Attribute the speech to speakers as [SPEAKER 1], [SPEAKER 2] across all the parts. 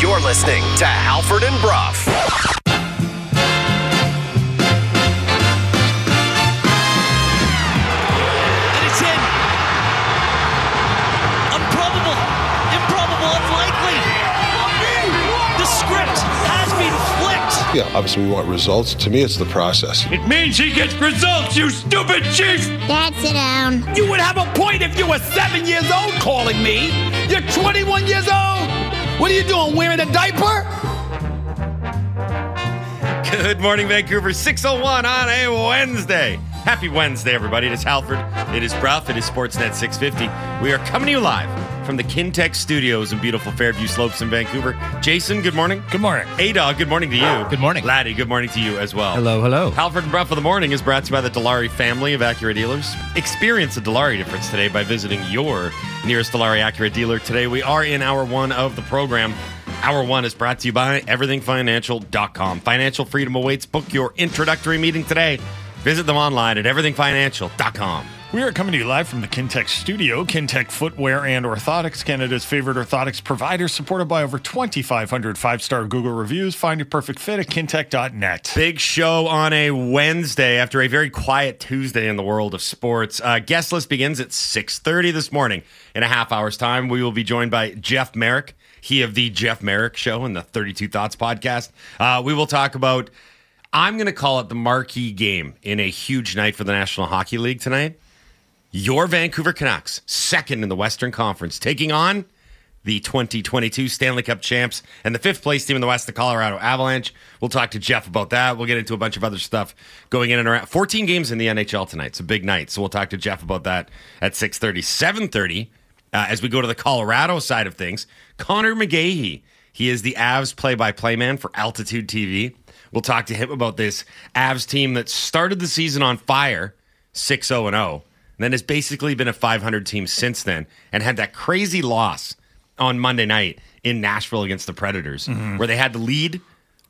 [SPEAKER 1] You're listening to Halford and Brough.
[SPEAKER 2] Yeah, obviously we want results. To me, it's the process.
[SPEAKER 3] It means he gets results, you stupid chief!
[SPEAKER 4] Dad, sit down.
[SPEAKER 5] You would have a point if you were seven years old calling me. You're 21 years old. What are you doing, wearing a diaper?
[SPEAKER 6] Good morning, Vancouver. 601 on a Wednesday. Happy Wednesday, everybody. It is Halford. It is Brough. It is Sportsnet 650. We are coming to you live from the Kintec Studios in beautiful Fairview Slopes in Vancouver. Jason, good morning.
[SPEAKER 7] Good morning.
[SPEAKER 6] A-Dog, good morning to you.
[SPEAKER 7] Good morning.
[SPEAKER 6] Laddie, good morning to you as well.
[SPEAKER 7] Hello, hello.
[SPEAKER 6] Halford and Brough of the morning is brought to you by the Dilawri family of Acura dealers. Experience the Dilawri difference today by visiting your nearest Dilawri Acura dealer. Today we are in hour one of the program. Hour one is brought to you by everythingfinancial.com. Financial freedom awaits. Book your introductory meeting today. Visit them online at everythingfinancial.com.
[SPEAKER 7] We are coming to you live from the Kintec studio. Kintec Footwear and Orthotics, Canada's favorite orthotics provider, supported by over 2,500 five star Google reviews. Find your perfect fit at kintec.net.
[SPEAKER 6] Big show on a Wednesday after a very quiet Tuesday in the world of sports. Uh, guest list begins at 6.30 this morning. In a half hour's time, we will be joined by Jeff Marek, he of the Jeff Marek Show and the 32 Thoughts podcast. Uh, we will talk about, I'm going to call it the marquee game in a huge night for the National Hockey League tonight. Your Vancouver Canucks, second in the Western Conference, taking on the 2022 Stanley Cup champs and the fifth place team in the West, the Colorado Avalanche. We'll talk to Jeff about that. We'll get into a bunch of other stuff going in and around. 14 games in the NHL tonight. It's a big night. So we'll talk to Jeff about that at 6.30. 7.30, uh, as we go to the Colorado side of things, Connor McGahey. He is the Avs play-by-play man for Altitude TV. We'll talk to him about this Avs team that started the season on fire, 6-0 and 0 and then has basically been a 500 team since then and had that crazy loss on Monday night in Nashville against the Predators, where they had the lead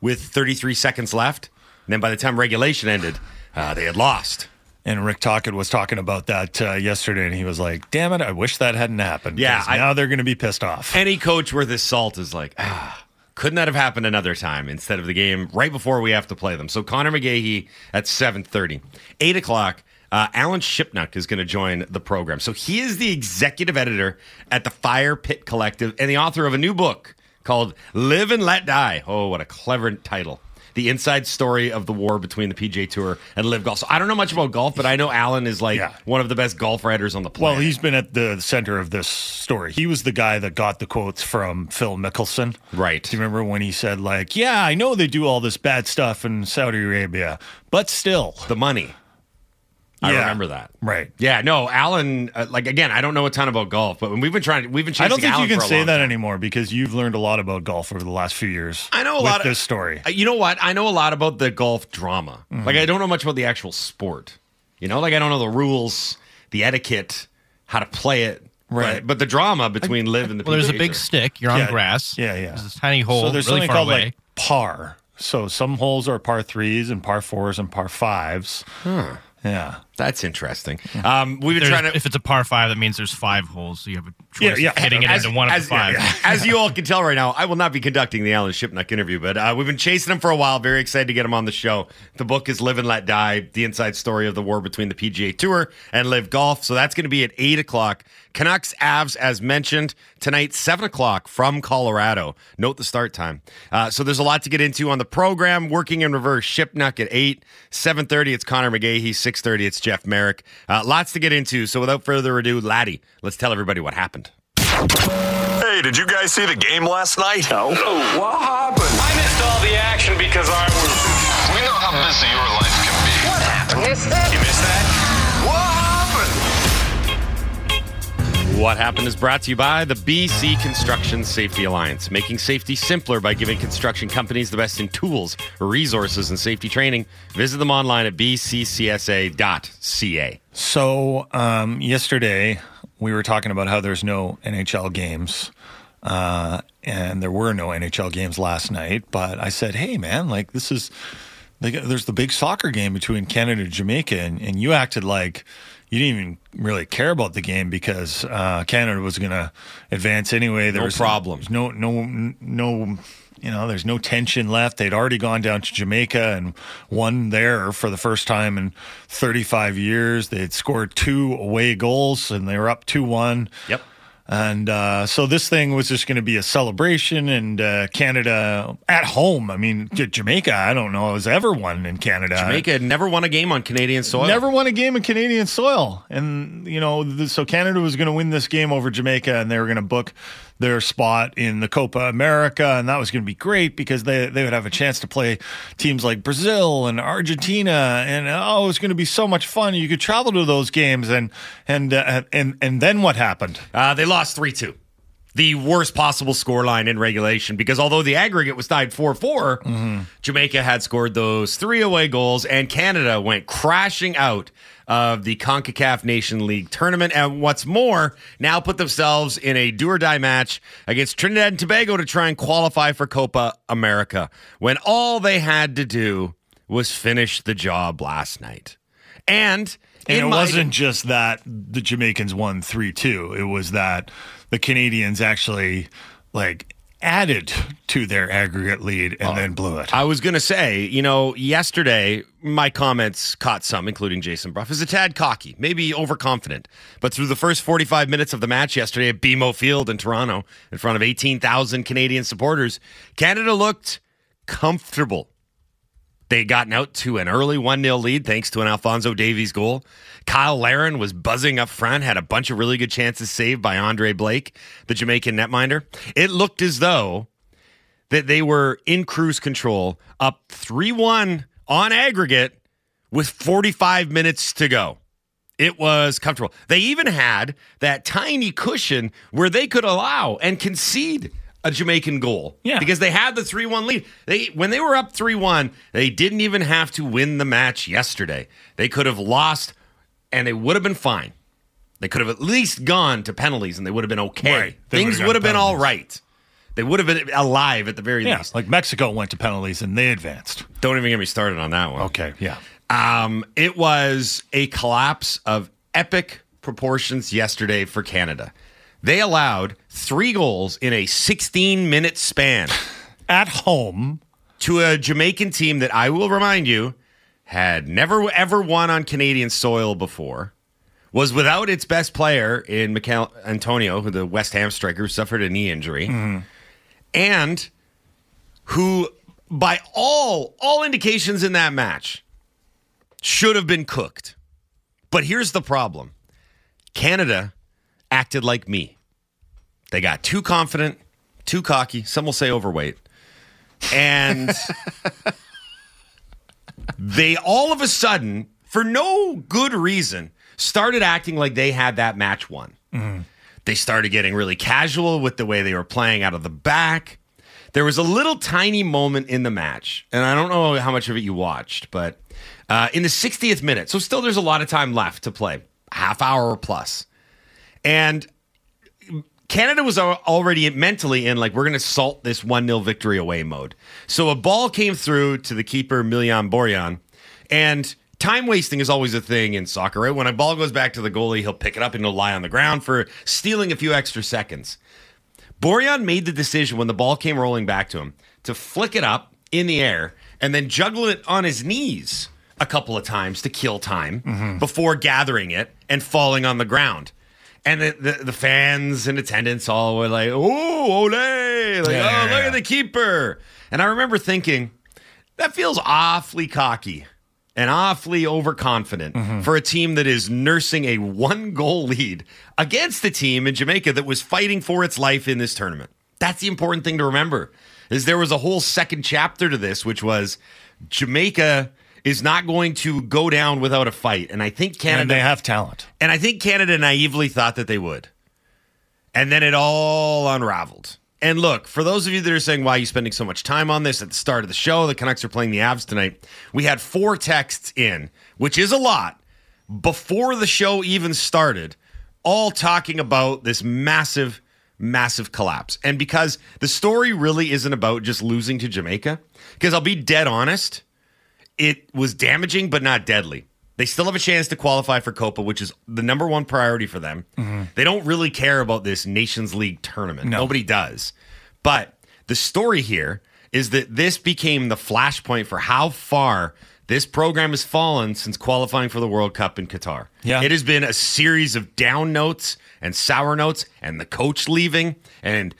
[SPEAKER 6] with 33 seconds left. And then by the time regulation ended, uh, they had lost.
[SPEAKER 7] And Rick Tocchet was talking about that uh, yesterday, and he was like, damn it, I wish that hadn't happened.
[SPEAKER 6] Yeah, I-
[SPEAKER 7] now they're going to be pissed off.
[SPEAKER 6] Any coach worth his salt is like, ah, couldn't that have happened another time instead of the game right before we have to play them? So Connor McGahey at 7.30. 8 o'clock, uh, Alan Shipnuck is going to join the program. So he is the executive editor at the Fire Pit Collective and the author of a new book called Live and Let Die. Oh, what a clever title. The inside story of the war between the PGA Tour and LIV Golf. So I don't know much about golf, but I know Alan is like
[SPEAKER 7] Yeah.
[SPEAKER 6] one of the best golf writers on the planet.
[SPEAKER 7] Well, he's been at the center of this story. He was the guy that got the quotes from Phil Mickelson.
[SPEAKER 6] Right.
[SPEAKER 7] Do you remember when he said, like, yeah, I know they do all this bad stuff in Saudi Arabia, but still.
[SPEAKER 6] the money. I
[SPEAKER 7] Yeah.
[SPEAKER 6] remember that.
[SPEAKER 7] Right.
[SPEAKER 6] Yeah, no, Alan. Uh, like again, I don't know a ton about golf, but we've been trying. We've been chasing.
[SPEAKER 7] I don't think
[SPEAKER 6] Alan
[SPEAKER 7] you can say that
[SPEAKER 6] time.
[SPEAKER 7] anymore because you've learned a lot about golf over the last few years.
[SPEAKER 6] I know a
[SPEAKER 7] with
[SPEAKER 6] lot of
[SPEAKER 7] this story.
[SPEAKER 6] Uh, You know what? I know a lot about the golf drama.
[SPEAKER 7] Mm-hmm.
[SPEAKER 6] Like I don't know much about the actual sport. You know, like I don't know the rules, the etiquette, how to play it.
[SPEAKER 7] Right.
[SPEAKER 6] But, but the drama between live and the
[SPEAKER 8] Well, there's a big
[SPEAKER 6] Tour.
[SPEAKER 8] stick. You're on
[SPEAKER 7] Yeah.
[SPEAKER 8] grass.
[SPEAKER 7] Yeah, yeah.
[SPEAKER 8] There's a tiny hole
[SPEAKER 7] so there's
[SPEAKER 8] really
[SPEAKER 7] something
[SPEAKER 8] far
[SPEAKER 7] called
[SPEAKER 8] away.
[SPEAKER 7] like par. So some holes are par threes and par fours and par fives. Yeah.
[SPEAKER 6] That's interesting. Um, we've been
[SPEAKER 8] There's-
[SPEAKER 6] trying to.
[SPEAKER 8] if it's a par five, that means there's five holes, so you have a choice
[SPEAKER 7] Yeah, yeah.
[SPEAKER 8] of hitting it
[SPEAKER 6] as,
[SPEAKER 8] into one of
[SPEAKER 6] as-
[SPEAKER 8] the five.
[SPEAKER 6] yeah, as you all can tell right now, I will not be conducting the Alan Shipnuck interview, but uh, we've been chasing him for a while. Very excited to get him on the show. The book is Live and Let Die, the inside story of the war between the PGA Tour and LIV Golf. So that's going to be at 8 o'clock. Canucks Avs, as mentioned, tonight, 7 o'clock from Colorado. Note the start time. Uh, so there's a lot to get into on the program. Working in reverse, Shipnuck at 8. 7.30, it's Connor McGahey. 6.30, it's Jeff Marek. Uh, lots to get into. So without further ado, Laddie, let's tell everybody what happened.
[SPEAKER 1] Hey, did you guys see the game last night? No.
[SPEAKER 9] What happened? I missed all the action because I was.
[SPEAKER 2] We know how busy your life can be.
[SPEAKER 9] What happened? Missed that? You missed that? What happened
[SPEAKER 6] is brought to you by the BC Construction Safety Alliance, making safety simpler by giving construction companies the best in tools, resources, and safety training. Visit them online at bccsa.ca.
[SPEAKER 7] So um, yesterday we were talking about how there's no NHL games, uh, and there were no NHL games last night. But I said, "Hey, man, like this is got, there's the big soccer game between Canada and Jamaica, and, and you acted like you didn't even really care about the game because uh, Canada was going to advance anyway. There
[SPEAKER 6] No
[SPEAKER 7] was
[SPEAKER 6] problem.
[SPEAKER 7] there's no, no, no. You know, there's no tension left. They'd already gone down to Jamaica and won there for the first time in 35 years. They had scored two away goals and they were up 2 1.
[SPEAKER 6] Yep.
[SPEAKER 7] And uh, so this thing was just going to be a celebration, and uh, Canada at home. I mean, Jamaica. I don't know has ever won in Canada.
[SPEAKER 6] Jamaica had never won a game on Canadian soil.
[SPEAKER 7] Never won a game in Canadian soil. And, you know, so Canada was going to win this game over Jamaica and they were going to book their spot in the Copa America. And that was going to be great because they, they would have a chance to play teams like Brazil and Argentina. And, oh, it was going to be so much fun. You could travel to those games. And, and, uh, and, and then what happened?
[SPEAKER 6] Uh, they lost 3 2. The worst possible scoreline in regulation because although the aggregate was tied 4 4, Jamaica had scored those three away goals and Canada went crashing out of the CONCACAF Nation League tournament. And what's more, now put themselves in a do or die match against Trinidad and Tobago to try and qualify for Copa America when all they had to do was finish the job last night. And,
[SPEAKER 7] And it
[SPEAKER 6] my-
[SPEAKER 7] wasn't just that the Jamaicans won 3 2. It was that the Canadians actually, like, added to their aggregate lead and uh, then blew it.
[SPEAKER 6] I was going to say, you know, yesterday my comments caught some, including Jason Brough, is a tad cocky, maybe overconfident. But through the first 45 minutes of the match yesterday at BMO Field in Toronto, in front of 18,000 Canadian supporters, Canada looked comfortable. They had gotten out to an early 1 0 lead thanks to an Alphonso Davies goal. Kyle Larin was buzzing up front, had a bunch of really good chances saved by Andre Blake, the Jamaican netminder. It looked as though that they were in cruise control, up 3 1 on aggregate with 45 minutes to go. It was comfortable. They even had that tiny cushion where they could allow and concede a Jamaican goal.
[SPEAKER 7] Yeah.
[SPEAKER 6] Because they had the 3 1 lead. They when they were up 3 1, they didn't even have to win the match yesterday. They could have lost and they would have been fine. They could have at least gone to penalties and they would have been okay.
[SPEAKER 7] Right.
[SPEAKER 6] Things
[SPEAKER 7] would have
[SPEAKER 6] would have
[SPEAKER 7] gone
[SPEAKER 6] been all
[SPEAKER 7] penalties.
[SPEAKER 6] right. They would have been alive at the very
[SPEAKER 7] yeah,
[SPEAKER 6] least.
[SPEAKER 7] like Mexico went to penalties and they advanced.
[SPEAKER 6] Don't even get me started on that one.
[SPEAKER 7] Okay, yeah.
[SPEAKER 6] Um, it was a collapse of epic proportions yesterday for Canada. They allowed three goals in a 16 minute span.
[SPEAKER 7] At home,
[SPEAKER 6] to a Jamaican team that I will remind you had never ever won on Canadian soil before, was without its best player in Michail Antonio, who the West Ham striker who suffered a knee injury, mm-hmm. and who, by all all indications in that match, should have been cooked. But here's the problem: Canada acted like me. They got too confident, too cocky. Some will say overweight and they all of a sudden, for no good reason, started acting like they had that match won. They started getting really casual with the way they were playing out of the back. There was a little tiny moment in the match, and I don't know how much of it you watched, but uh, in the 60th minute, so still there's a lot of time left to play, half hour or plus. And Canada was already mentally in like we're going to salt this 1-0 victory away mode. So a ball came through to the keeper Milan Borjan and time wasting is always a thing in soccer, right? When a ball goes back to the goalie, he'll pick it up and he'll lie on the ground for stealing a few extra seconds. Borjan made the decision when the ball came rolling back to him to flick it up in the air and then juggle it on his knees a couple of times to kill time mm-hmm. before gathering it and falling on the ground. And the, the, the fans in attendance all were like, oh, ole! Like,
[SPEAKER 7] Yeah,
[SPEAKER 6] oh,
[SPEAKER 7] yeah,
[SPEAKER 6] look
[SPEAKER 7] yeah.
[SPEAKER 6] at the keeper. And I remember thinking, that feels awfully cocky and awfully overconfident
[SPEAKER 7] Mm-hmm.
[SPEAKER 6] for a team that is nursing a one goal lead against a team in Jamaica that was fighting for its life in this tournament. That's the important thing to remember. Is there was a whole second chapter to this, which was Jamaica is not going to go down without a fight, and I think Canada
[SPEAKER 7] and they have talent.
[SPEAKER 6] and I think Canada naively thought that they would. And then it all unraveled. And look, for those of you that are saying, why are you spending so much time on this at the start of the show? The Canucks are playing the Avs tonight. We had four texts in, which is a lot, before the show even started, all talking about this massive, massive collapse. And because the story really isn't about just losing to Jamaica, because I'll be dead honest, it was damaging but not deadly. They still have a chance to qualify for Copa, which is the number one priority for them. Mm-hmm. They don't really care about this Nations League tournament.
[SPEAKER 7] No.
[SPEAKER 6] Nobody does. But the story here is that this became the flashpoint for how far this program has fallen since qualifying for the World Cup in Qatar.
[SPEAKER 7] Yeah.
[SPEAKER 6] It has been a series of down notes and sour notes and the coach leaving and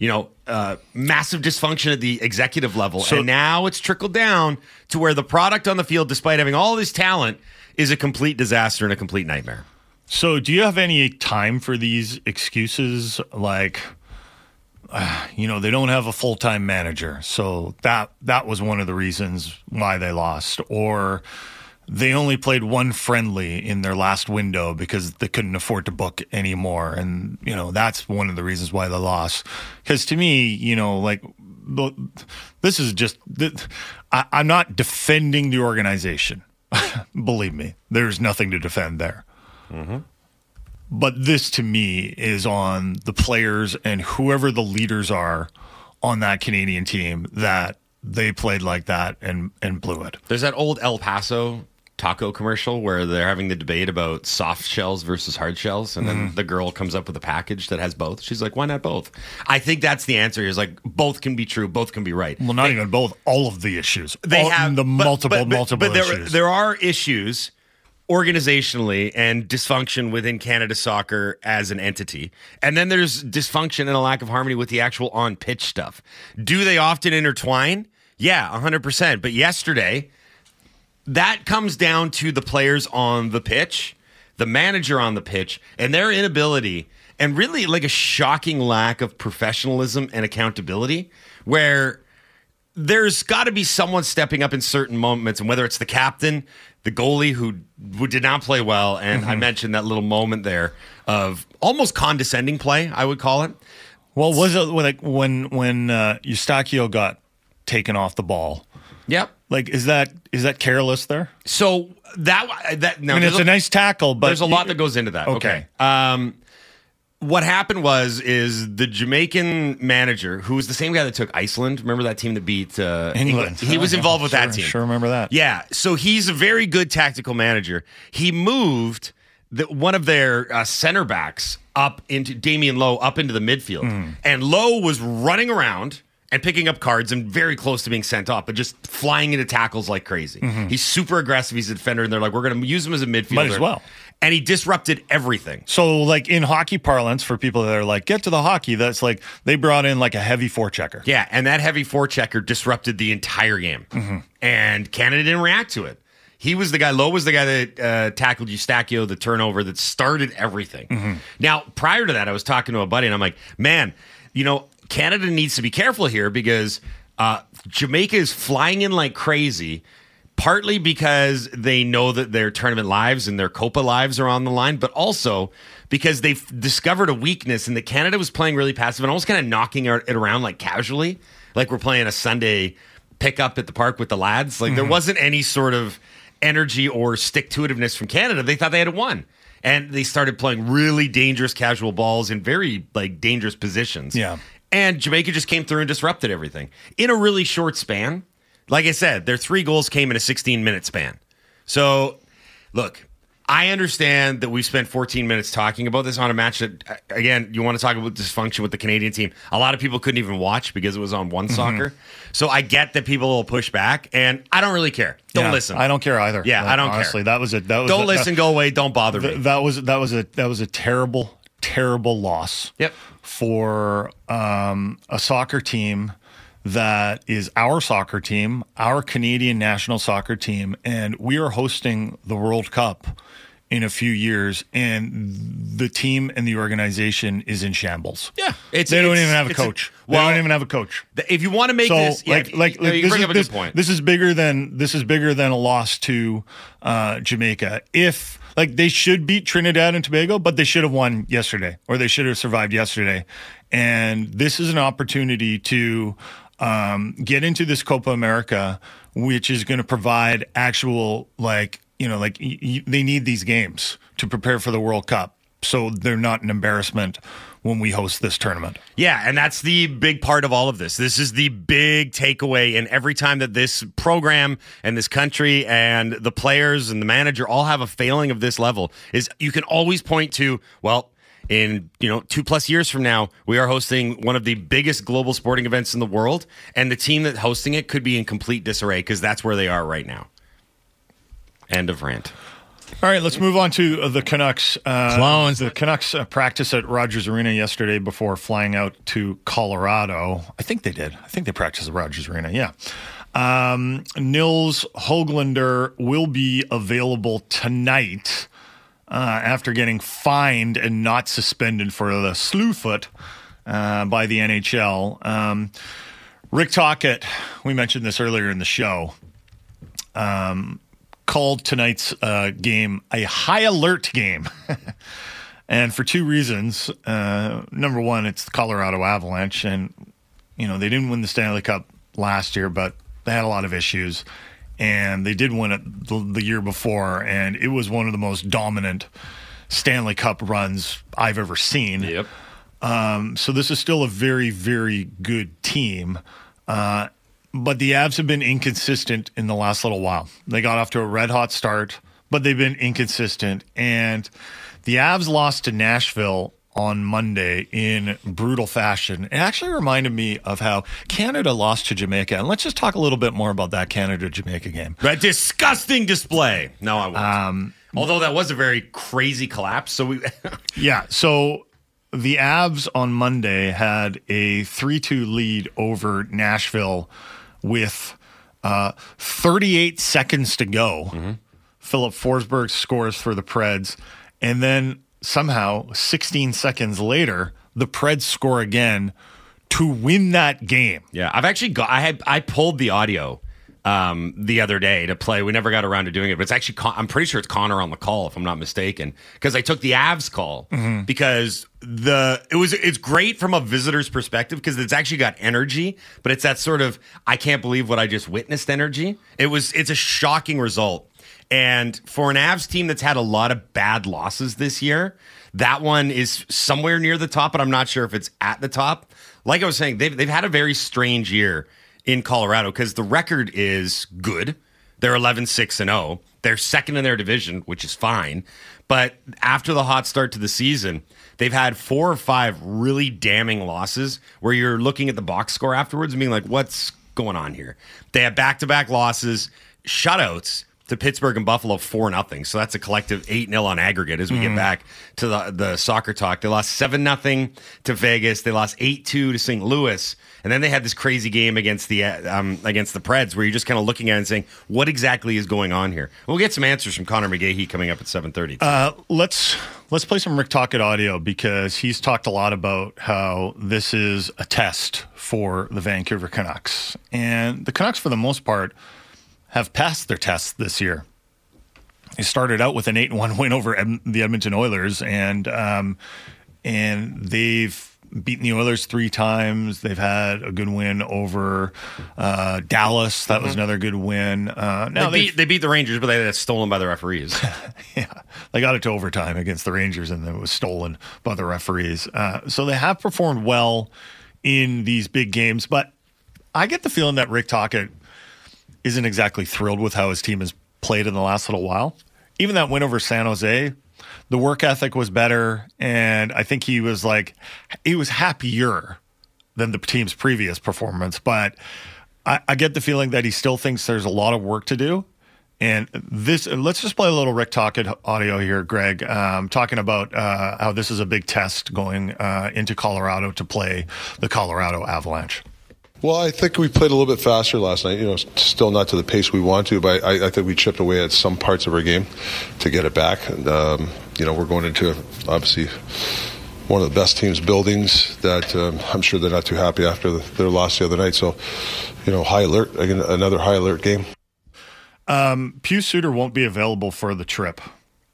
[SPEAKER 6] you know, uh, massive dysfunction at the executive level.
[SPEAKER 7] So-
[SPEAKER 6] and now it's trickled down to where the product on the field, despite having all this talent, is a complete disaster and a complete nightmare.
[SPEAKER 7] So, do you have any time for these excuses? Like, uh, you know, they don't have a full time manager, so that that was one of the reasons why they lost, or they only played one friendly in their last window because they couldn't afford to book anymore, and you know that's one of the reasons why they lost. Because to me, you know, like. This is just, I, I'm not defending the organization. Believe me, there's nothing to defend there. Mm-hmm. But this to me is on the players and whoever the leaders are on that Canadian team that they played like that and and blew it.
[SPEAKER 6] There's that old El Paso taco commercial where they're having the debate about soft shells versus hard shells, and then mm. the girl comes up with a package that has both. She's like, "Why not both?" I think that's the answer. Is like both can be true, both can be right.
[SPEAKER 7] Well, not even both, all of the issues.
[SPEAKER 6] they
[SPEAKER 7] All-
[SPEAKER 6] have
[SPEAKER 7] the
[SPEAKER 6] but-
[SPEAKER 7] multiple,
[SPEAKER 6] but, but,
[SPEAKER 7] multiple
[SPEAKER 6] but there,
[SPEAKER 7] issues.
[SPEAKER 6] there are issues organizationally and dysfunction within Canada soccer as an entity. And then there's dysfunction and a lack of harmony with the actual on pitch stuff. Do they often intertwine? Yeah, 100%. But yesterday, that comes down to the players on the pitch, the manager on the pitch, and their inability and really like a shocking lack of professionalism and accountability where there's got to be someone stepping up in certain moments, and whether it's the captain, the goalie who who did not play well, and I mentioned that little moment there of almost condescending play, I would call it.
[SPEAKER 7] well, was it like when when uh, Eustáquio got taken off the ball?
[SPEAKER 6] Yep.
[SPEAKER 7] Like, is that is that careless there?
[SPEAKER 6] So that that no,
[SPEAKER 7] I mean, it's a nice tackle, but
[SPEAKER 6] there's a lot that goes into that.
[SPEAKER 7] Okay.
[SPEAKER 6] Okay. Um, what happened was is the Jamaican manager, who was the same guy that took Iceland. Remember that team that beat uh,
[SPEAKER 7] England.
[SPEAKER 6] He was involved with
[SPEAKER 7] Sure-
[SPEAKER 6] that team.
[SPEAKER 7] Sure, remember that?
[SPEAKER 6] Yeah, so he's a very good tactical manager. He moved the, one of their uh, center backs up into Damion Lowe up into the midfield,
[SPEAKER 7] Hmm.
[SPEAKER 6] and Lowe was running around and picking up cards and very close to being sent off, but just flying into tackles like crazy. He's super aggressive. He's a defender, and they're like, we're going to use him as a midfielder.
[SPEAKER 7] Mm-hmm. Might as well.
[SPEAKER 6] And he disrupted everything.
[SPEAKER 7] So, like in hockey parlance, for people that are like, get to the hockey, that's like they brought in like a heavy forechecker.
[SPEAKER 6] Yeah, and that heavy forechecker disrupted the entire game,
[SPEAKER 7] Mm-hmm.
[SPEAKER 6] and Canada didn't react to it. He was the guy. Lowe was the guy that uh, tackled Eustáquio, the turnover that started everything.
[SPEAKER 7] Mm-hmm.
[SPEAKER 6] Now, prior to that, I was talking to a buddy, and I'm like, "Man, you know, Canada needs to be careful here because uh, Jamaica is flying in like crazy." Partly because they know that their tournament lives and their Copa lives are on the line, but also because they've discovered a weakness and that Canada was playing really passive and almost kind of knocking it around like casually, like we're playing a Sunday pickup at the park with the lads. Like there wasn't any sort of energy or stick to itiveness from Canada. They thought they had won. And they started playing really dangerous casual balls in very like dangerous positions.
[SPEAKER 7] Yeah.
[SPEAKER 6] And Jamaica just came through and disrupted everything in a really short span. Like I said, their three goals came in a 16 minute span. So, look, I understand that we spent 14 minutes talking about this on a match that, again, you want to talk about dysfunction with the Canadian team. A lot of people couldn't even watch because it was on one mm-hmm. soccer. So I get that people will push back, and I don't really care. Don't
[SPEAKER 7] Yeah,
[SPEAKER 6] listen.
[SPEAKER 7] I don't care either.
[SPEAKER 6] Yeah, I don't care.
[SPEAKER 7] honestly, that was it. that was
[SPEAKER 6] Don't
[SPEAKER 7] a,
[SPEAKER 6] listen. Go away. Don't bother
[SPEAKER 7] That,
[SPEAKER 6] me.
[SPEAKER 7] that was that was a that was a terrible terrible loss.
[SPEAKER 6] Yep.
[SPEAKER 7] For um, a soccer team that is our soccer team, our Canadian national soccer team, and we are hosting the World Cup in a few years, and the team and the organization is in shambles.
[SPEAKER 6] Yeah, it's-
[SPEAKER 7] they don't
[SPEAKER 6] it's-
[SPEAKER 7] even have a
[SPEAKER 6] it's a-
[SPEAKER 7] coach.
[SPEAKER 6] well,
[SPEAKER 7] they don't even have a coach.
[SPEAKER 6] If you want to make
[SPEAKER 7] so
[SPEAKER 6] this, yeah,
[SPEAKER 7] like like, like
[SPEAKER 6] you
[SPEAKER 7] this
[SPEAKER 6] bring
[SPEAKER 7] is
[SPEAKER 6] up a
[SPEAKER 7] this,
[SPEAKER 6] good point.
[SPEAKER 7] this is bigger than this is bigger than a loss to uh, Jamaica. If like they should beat Trinidad and Tobago, but they should have won yesterday, or they should have survived yesterday. And this is an opportunity to um, get into this Copa America, which is going to provide actual like you know like y- y- they need these games to prepare for the World Cup, so they're not an embarrassment when we host this tournament.
[SPEAKER 6] Yeah, and that's the big part of all of this. This is the big takeaway. And every time that this program and this country and the players and the manager all have a failing of this level, is you can always point to, well, in you know two plus years from now we are hosting one of the biggest global sporting events in the world and the team that hosting it could be in complete disarray because that's where they are right now end of rant
[SPEAKER 7] all right, let's move on to uh, the Canucks. Uh,
[SPEAKER 8] Clones.
[SPEAKER 7] The Canucks uh, practiced at Rogers Arena yesterday before flying out to Colorado. I think they did. I think they practiced at Rogers Arena. Yeah. Um, Nils Hoglander will be available tonight uh, after getting fined and not suspended for the slew foot uh, by the NHL. Um, Rick Tocchet, we mentioned this earlier in the show. Um, called tonight's uh, game a high alert game. and for two reasons. Uh, number one, it's the Colorado Avalanche. And, you know, they didn't win the Stanley Cup last year, but they had a lot of issues. And they did win it the, the year before. And it was one of the most dominant Stanley Cup runs I've ever seen.
[SPEAKER 6] yep
[SPEAKER 7] Um, so this is still a very, very good team. Uh, but the Avs have been inconsistent in the last little while. They got off to a red hot start, but they've been inconsistent. And the Avs lost to Nashville on Monday in brutal fashion. It actually reminded me of how Canada lost to Jamaica. And let's just talk a little bit more about that Canada Jamaica game.
[SPEAKER 6] that disgusting display no i won't um, although that was a very crazy collapse so we
[SPEAKER 7] Yeah. So the Avs on Monday had a 3 2 lead over Nashville with uh, 38 seconds to go. Filip Forsberg scores for the Preds. And then somehow, 16 seconds later, the Preds score again to win that game.
[SPEAKER 6] Yeah, I've actually got. I had I pulled the audio um, the other day to play. We never got around to doing it, but it's actually Con- I'm pretty sure it's Connor on the call if I'm not mistaken because I took the Avs call because the it was it's great from a visitor's perspective because it's actually got energy, but it's that sort of I can't believe what I just witnessed energy. It was it's a shocking result. And for an Avs team that's had a lot of bad losses this year, that one is somewhere near the top, but I'm not sure if it's at the top. Like I was saying, they've, they've had a very strange year in Colorado because the record is good. They're 11 6 and 0. They're second in their division, which is fine. But after the hot start to the season, they've had four or five really damning losses where you're looking at the box score afterwards and being like, what's going on here? They have back to back losses, shutouts to Pittsburgh and Buffalo four nothing. So that's a collective eight 0 on aggregate as we get mm-hmm. back to the the soccer talk. They lost seven nothing to Vegas. They lost eight two to St. Louis, and then they had this crazy game against the uh, um, against the Preds, where you're just kind of looking at it and saying, "What exactly is going on here?" We'll get some answers from Connor McGahey coming up at seven thirty.
[SPEAKER 7] Uh, let's let's play some Rick Tocchet audio because he's talked a lot about how this is a test for the Vancouver Canucks, and the Canucks, for the most part, have passed their tests this year. They started out with an eight and one win over Ed- the Edmonton Oilers, and um, and they've beaten the Oilers three times. They've had a good win over uh, Dallas. That was another good win. Uh, now
[SPEAKER 6] they beat they beat the Rangers, but they got stolen by the referees.
[SPEAKER 7] yeah, they got it to overtime against the Rangers, and then it was stolen by the referees. Uh, so they have performed well in these big games, but I get the feeling that Rick Tocchet isn't exactly thrilled with how his team has played in the last little while. Even that win over San Jose, the work ethic was better, and I think he was like he was happier than the team's previous performance. But I, I get the feeling that he still thinks there's a lot of work to do. And this, let's just play a little Rick Tocchet audio here, Greg, um, talking about uh, how this is a big test going uh, into Colorado to play the Colorado Avalanche.
[SPEAKER 2] Well, I think we played a little bit faster last night. You know, still not to the pace we want to, but I, I think we chipped away at some parts of our game to get it back. And um, you know, we're going into obviously one of the best teams' buildings. That um, I'm sure they're not too happy after the, their loss the other night. So, you know, high alert again, another high alert game.
[SPEAKER 7] Pius Suter won't be available for the trip.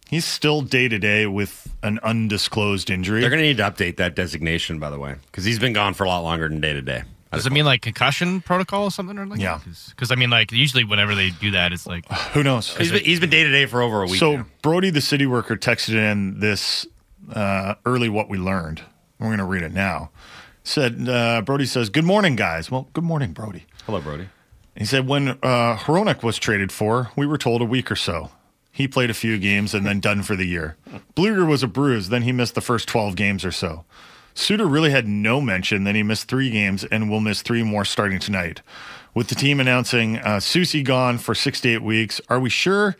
[SPEAKER 7] He's still day to day with an undisclosed injury.
[SPEAKER 6] They're going to need to update that designation, by the way, because he's been gone for a lot longer than day to day.
[SPEAKER 8] Does it mean like concussion protocol or something or like?
[SPEAKER 7] Yeah.
[SPEAKER 8] Because I mean, like usually whenever they do that, it's like
[SPEAKER 7] Who knows?
[SPEAKER 6] He's been, he's been day to day for over a week.
[SPEAKER 7] So
[SPEAKER 6] now.
[SPEAKER 7] Brody, the city worker, texted in this uh, early what we learned. We're going to read it now. Said uh, Brody says, "Good morning, guys." Well, good morning, Brody.
[SPEAKER 6] Hello, Brody.
[SPEAKER 7] He said when uh, Hronek was traded for, we were told a week or so. He played a few games and then done for the year. Blueger was a bruise, then he missed the first 12 games or so. Suter really had no mention, then he missed three games and will miss three more starting tonight. With the team announcing uh, Soucy gone for six to eight weeks, are we sure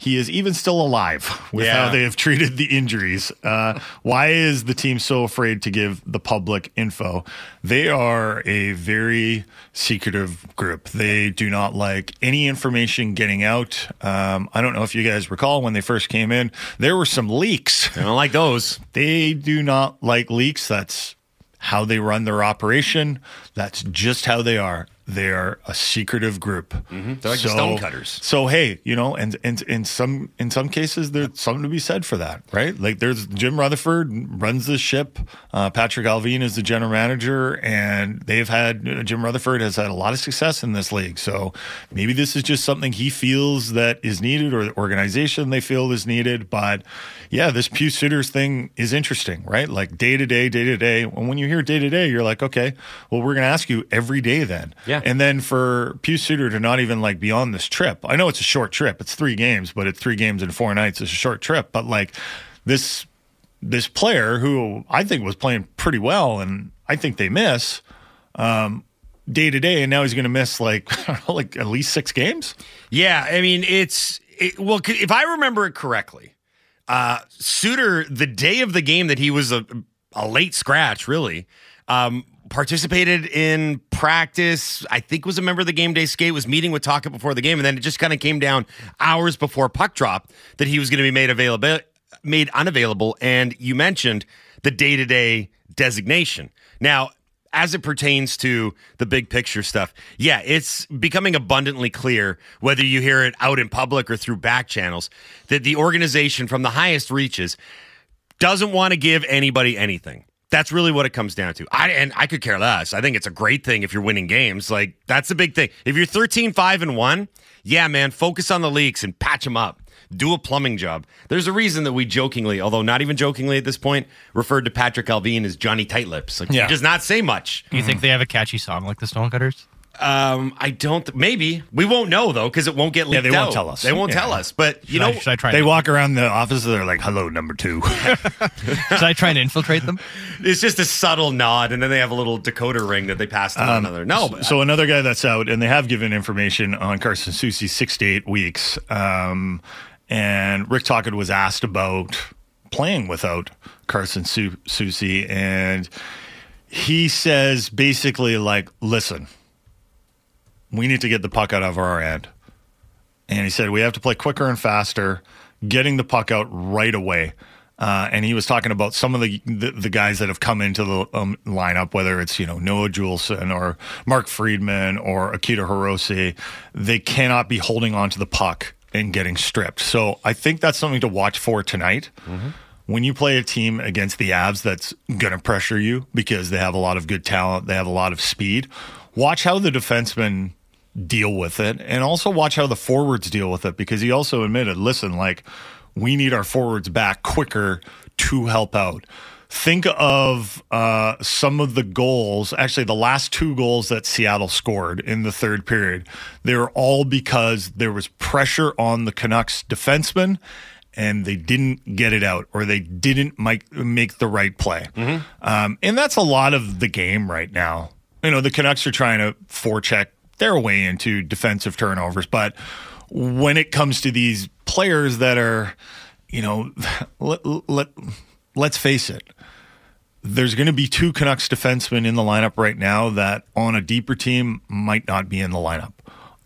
[SPEAKER 7] he is even still alive with
[SPEAKER 6] Yeah.
[SPEAKER 7] how they have treated the injuries? Uh, why is the team so afraid to give the public info? They are a very secretive group. They do not like any information getting out. Um, I don't know if you guys recall when they first came in, there were some leaks.
[SPEAKER 6] I don't like those.
[SPEAKER 7] They do not like leaks. That's how they run their operation. That's just how they are. They are a secretive group.
[SPEAKER 6] Mm-hmm. They're like the stonecutters.
[SPEAKER 7] So hey, you know, and and in some in some cases, there's something to be said for that, right? Like there's Jim Rutherford runs the ship. Uh, Patrik Allvin is the general manager, and they've had uh, Jim Rutherford has had a lot of success in this league. So maybe this is just something he feels that is needed, or the organization they feel is needed. But yeah, this Pius Suter's thing is interesting, right? Like day to day, day to day. And when you hear day to day, you're like, okay, well, we're going to ask you every day then.
[SPEAKER 6] Yeah.
[SPEAKER 7] And then for Pius Suter to not even like be on this trip, I know it's a short trip. It's three games, but it's three games in four nights. It's a short trip. But like this, this player who I think was playing pretty well, and I think they miss um, day to day, and now he's going to miss like know, like at least six games.
[SPEAKER 6] Yeah, I mean it's it, well. If I remember it correctly, uh, Suter the day of the game that he was a, a late scratch, really, um, participated in practice. I think was a member of the game day skate. Was meeting with Taka before the game, and then it just kind of came down hours before puck drop that he was going to be made available, made unavailable. And you mentioned the day to day designation. Now, as it pertains to the big picture stuff, yeah, it's becoming abundantly clear whether you hear it out in public or through back channels that the organization from the highest reaches doesn't want to give anybody anything. That's really what it comes down to. I and I could care less. I think it's a great thing if you're winning games. Like that's a big thing. If you're 13 5 and 1, yeah, man, focus on the leaks and patch them up. Do a plumbing job. There's a reason that we jokingly, although not even jokingly at this point, referred to Patrik Allvin as Johnny Tight Lips. Like
[SPEAKER 7] Yeah.
[SPEAKER 6] he does not say much.
[SPEAKER 8] Do you think they have a catchy song like the Stonecutters?
[SPEAKER 6] Um, I don't. Maybe we won't know though because it won't get leaked
[SPEAKER 7] they won't
[SPEAKER 6] out.
[SPEAKER 7] tell us.
[SPEAKER 6] They won't
[SPEAKER 7] Yeah.
[SPEAKER 6] tell us. But you
[SPEAKER 8] Should,
[SPEAKER 6] know,
[SPEAKER 8] I, should I try?
[SPEAKER 7] They
[SPEAKER 8] and,
[SPEAKER 7] walk around the office, they're like, "Hello, number two.
[SPEAKER 8] should I try and infiltrate them?
[SPEAKER 6] it's just a subtle nod, and then they have a little decoder ring that they pass to one another. No, but
[SPEAKER 7] Um, So another guy that's out, and they have given information on Carson Soucy six to eight weeks. Um, and Rick Tocchet was asked about playing without Carson Su- Soucy, and he says basically like, "Listen, we need to get the puck out of our end." And he said we have to play quicker and faster, getting the puck out right away. Uh, and he was talking about some of the, the the guys that have come into the um, lineup, whether it's you know Noah Juulsen or Mark Friedman or Akito Hirose. They cannot be holding on to the puck and getting stripped. So I think that's something to watch for tonight. When you play a team against the Avs that's going to pressure you because they have a lot of good talent, they have a lot of speed. Watch how the defensemen deal with it and also watch how the forwards deal with it because he also admitted listen like we need our forwards back quicker to help out. Think of uh, some of the goals actually the last two goals that seattle scored in the third period. They were all because there was pressure on the canucks defensemen and they didn't get it out or they didn't make, make the right play. Um, and that's a lot of the game right now. You know the canucks are trying to forecheck their way into defensive turnovers. But when it comes to these players that are, you know, let, let, let's face it, there's going to be two Canucks defensemen in the lineup right now that on a deeper team might not be in the lineup.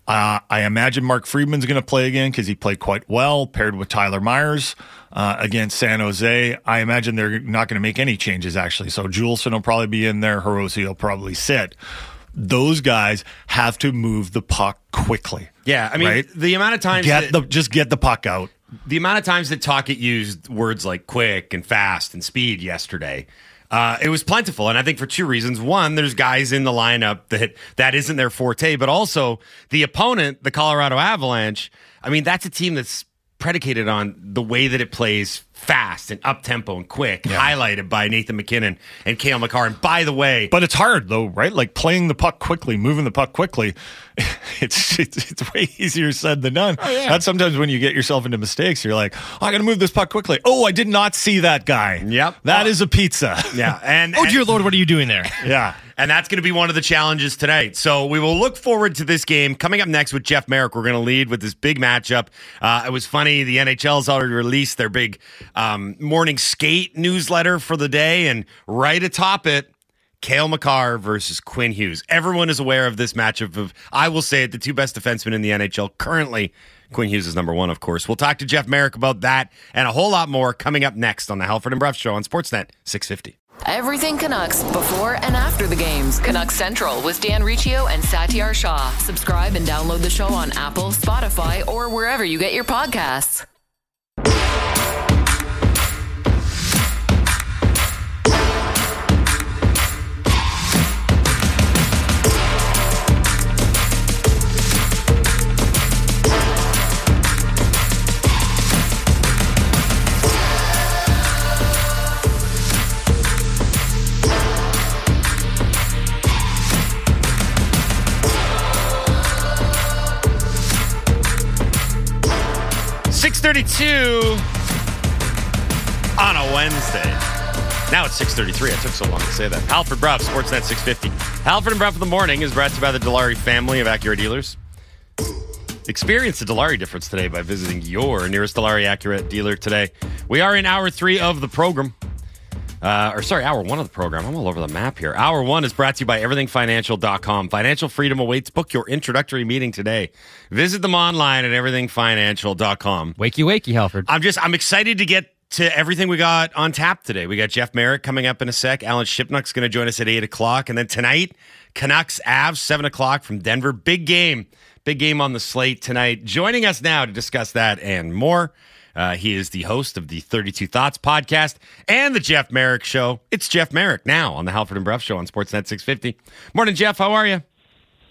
[SPEAKER 7] Uh, I imagine Mark Friedman's going to play again because he played quite well, paired with Tyler Myers uh, against San Jose. I imagine they're not going to make any changes actually. So Juulsen will probably be in there. Hirose will probably sit. Those guys have to move the puck quickly.
[SPEAKER 6] yeah, I mean,
[SPEAKER 7] Right?
[SPEAKER 6] the amount of times
[SPEAKER 7] Get
[SPEAKER 6] that,
[SPEAKER 7] the just get the puck out.
[SPEAKER 6] the amount of times that Tocchet used words like quick and fast and speed yesterday, uh, it was plentiful. And I think for two reasons. One, there's guys in the lineup that that isn't their forte, but also the opponent, the Colorado Avalanche. I mean, that's a team that's predicated on the way that it plays fast and up tempo and quick, highlighted by Nathan MacKinnon and Cale Makar. And by the way,
[SPEAKER 7] But it's hard though, right? Like playing the puck quickly, moving the puck quickly. It's it's, it's way easier said than done.
[SPEAKER 6] Oh, yeah.
[SPEAKER 7] That's sometimes when you get yourself into mistakes. You're like, oh, I got to move this puck quickly. Oh, I did not see that guy.
[SPEAKER 6] Yep.
[SPEAKER 7] that uh, is a pizza.
[SPEAKER 6] yeah, and
[SPEAKER 8] Oh
[SPEAKER 6] and-
[SPEAKER 8] dear lord, what are you doing there?
[SPEAKER 7] yeah.
[SPEAKER 6] And that's going to be one of the challenges tonight. So we will look forward to this game. Coming up next with Jeff Marek, we're going to lead with this big matchup. Uh, it was funny. The NHL's already released their big um, morning skate newsletter for the day. And right atop it, Cale Makar versus Quinn Hughes. Everyone is aware of this matchup of, I will say it, the two best defensemen in the NHL currently. Quinn Hughes is number one, of course. We'll talk to Jeff Marek about that and a whole lot more coming up next on the Halford and Brough Show on Sportsnet 650.
[SPEAKER 4] Everything Canucks before and after the games. Canucks Central with Dan Riccio and Satiar Shah. Subscribe and download the show on Apple, Spotify, or wherever you get your podcasts.
[SPEAKER 6] Six thirty-two on a Wednesday. Now it's six thirty-three. I took so long to say that. Halford Brough, Sportsnet six fifty. Halford and Brough in the morning is brought to you by the Dilawri family of Acura dealers. Experience the Dilawri difference today by visiting your nearest Dilawri Acura dealer today. We are in hour three of the program. Uh, or sorry, hour one of the program. I'm all over the map here. Hour one is brought to you by everythingfinancial.com. Financial freedom awaits. Book your introductory meeting today. Visit them online at everythingfinancial.com.
[SPEAKER 8] Wakey, wakey, Halford.
[SPEAKER 6] I'm just I'm excited to get to everything we got on tap today. We got Jeff Marek coming up in a sec. Alan Shipnuck's going to join us at eight o'clock, and then tonight Canucks Avs seven o'clock from Denver. Big game, big game on the slate tonight. Joining us now to discuss that and more. Uh, he is the host of the 32 Thoughts podcast and the Jeff Marek Show. It's Jeff Marek now on the Halford and Brough Show on Sportsnet 650. Morning, Jeff. How are you?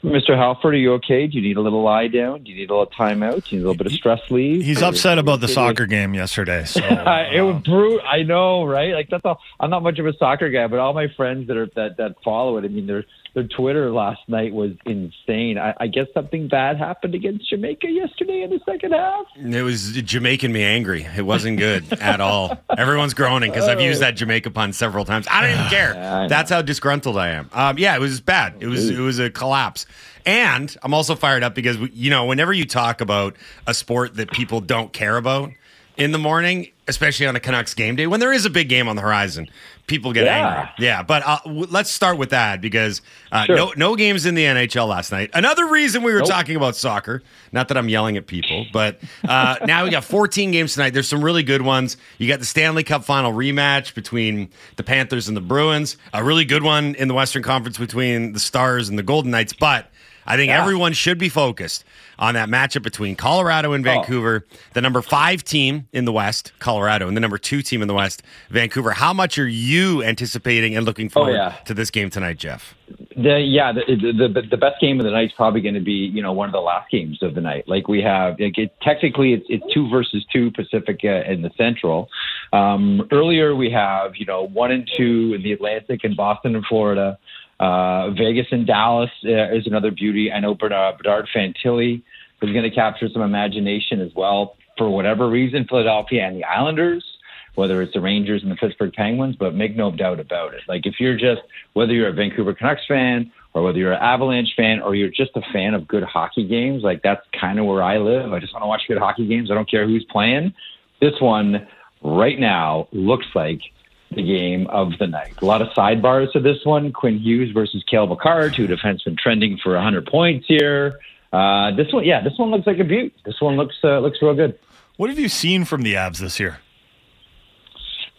[SPEAKER 10] Mr. Halford, are you okay? Do you need a little lie down? Do you need a little timeout? Do you need a little bit of stress leave?
[SPEAKER 7] He's
[SPEAKER 10] Or-
[SPEAKER 7] upset about the soccer game yesterday. So
[SPEAKER 10] it was brutal. I know, right? Like that's all. I'm not much of a soccer guy, but all my friends that are that that follow it. I mean, their their Twitter last night was insane. I, I guess something bad happened against Jamaica yesterday in the second half.
[SPEAKER 6] It was Jamaican me angry. It wasn't good at all. Everyone's groaning because I've used that Jamaica pun several times. I don't even care.
[SPEAKER 10] Know.
[SPEAKER 6] That's how disgruntled I am. Um, yeah, it was bad. It was it was a collapse. And I'm also fired up because you know whenever you talk about a sport that people don't care about in the morning, especially on a Canucks game day, when there is a big game on the horizon, people get
[SPEAKER 10] Yeah.
[SPEAKER 6] angry. Yeah, but uh, w- let's start with that because uh,
[SPEAKER 10] Sure.
[SPEAKER 6] no no games in the NHL last night. Another reason we were
[SPEAKER 10] Nope.
[SPEAKER 6] talking about soccer. Not that I'm yelling at people, but uh, now we got 14 games tonight. There's some really good ones. You got the Stanley Cup final rematch between the Panthers and the Bruins. A really good one in the Western Conference between the Stars and the Golden Knights. But I think
[SPEAKER 10] Yeah.
[SPEAKER 6] everyone should be focused on that matchup between Colorado
[SPEAKER 10] Oh.
[SPEAKER 6] and Vancouver, the number five team in the West, Colorado, and the number two team in the West, Vancouver. How much are you anticipating and looking forward
[SPEAKER 10] Oh, yeah.
[SPEAKER 6] to this game tonight, Jeff?
[SPEAKER 10] The, yeah, the, the the the best game of the night is probably going to be you know one of the last games of the night. Like we have, like it, technically it's it's two versus two Pacific uh, in the Central. Um, earlier we have you know one and two in the Atlantic and Boston and Florida. Uh, Vegas and Dallas uh, is another beauty. I know Bernard, Bernard Fantilli is going to capture some imagination as well. For whatever reason, Philadelphia and the Islanders whether it's the Rangers and the Pittsburgh Penguins, but make no doubt about it. Like if you're just whether you're a Vancouver Canucks fan or whether you're an Avalanche fan or you're just a fan of good hockey games, like that's kind of where I live. I just want to watch good hockey games. I don't care who's playing. This one right now looks like the game of the night. A lot of sidebars to this one. Quinn Hughes versus Cale Makar, two defensemen trending for 100 points here. Uh, this one, yeah, this one looks like a beaut. This one looks uh, looks real good.
[SPEAKER 7] what have you seen from the Abs this year?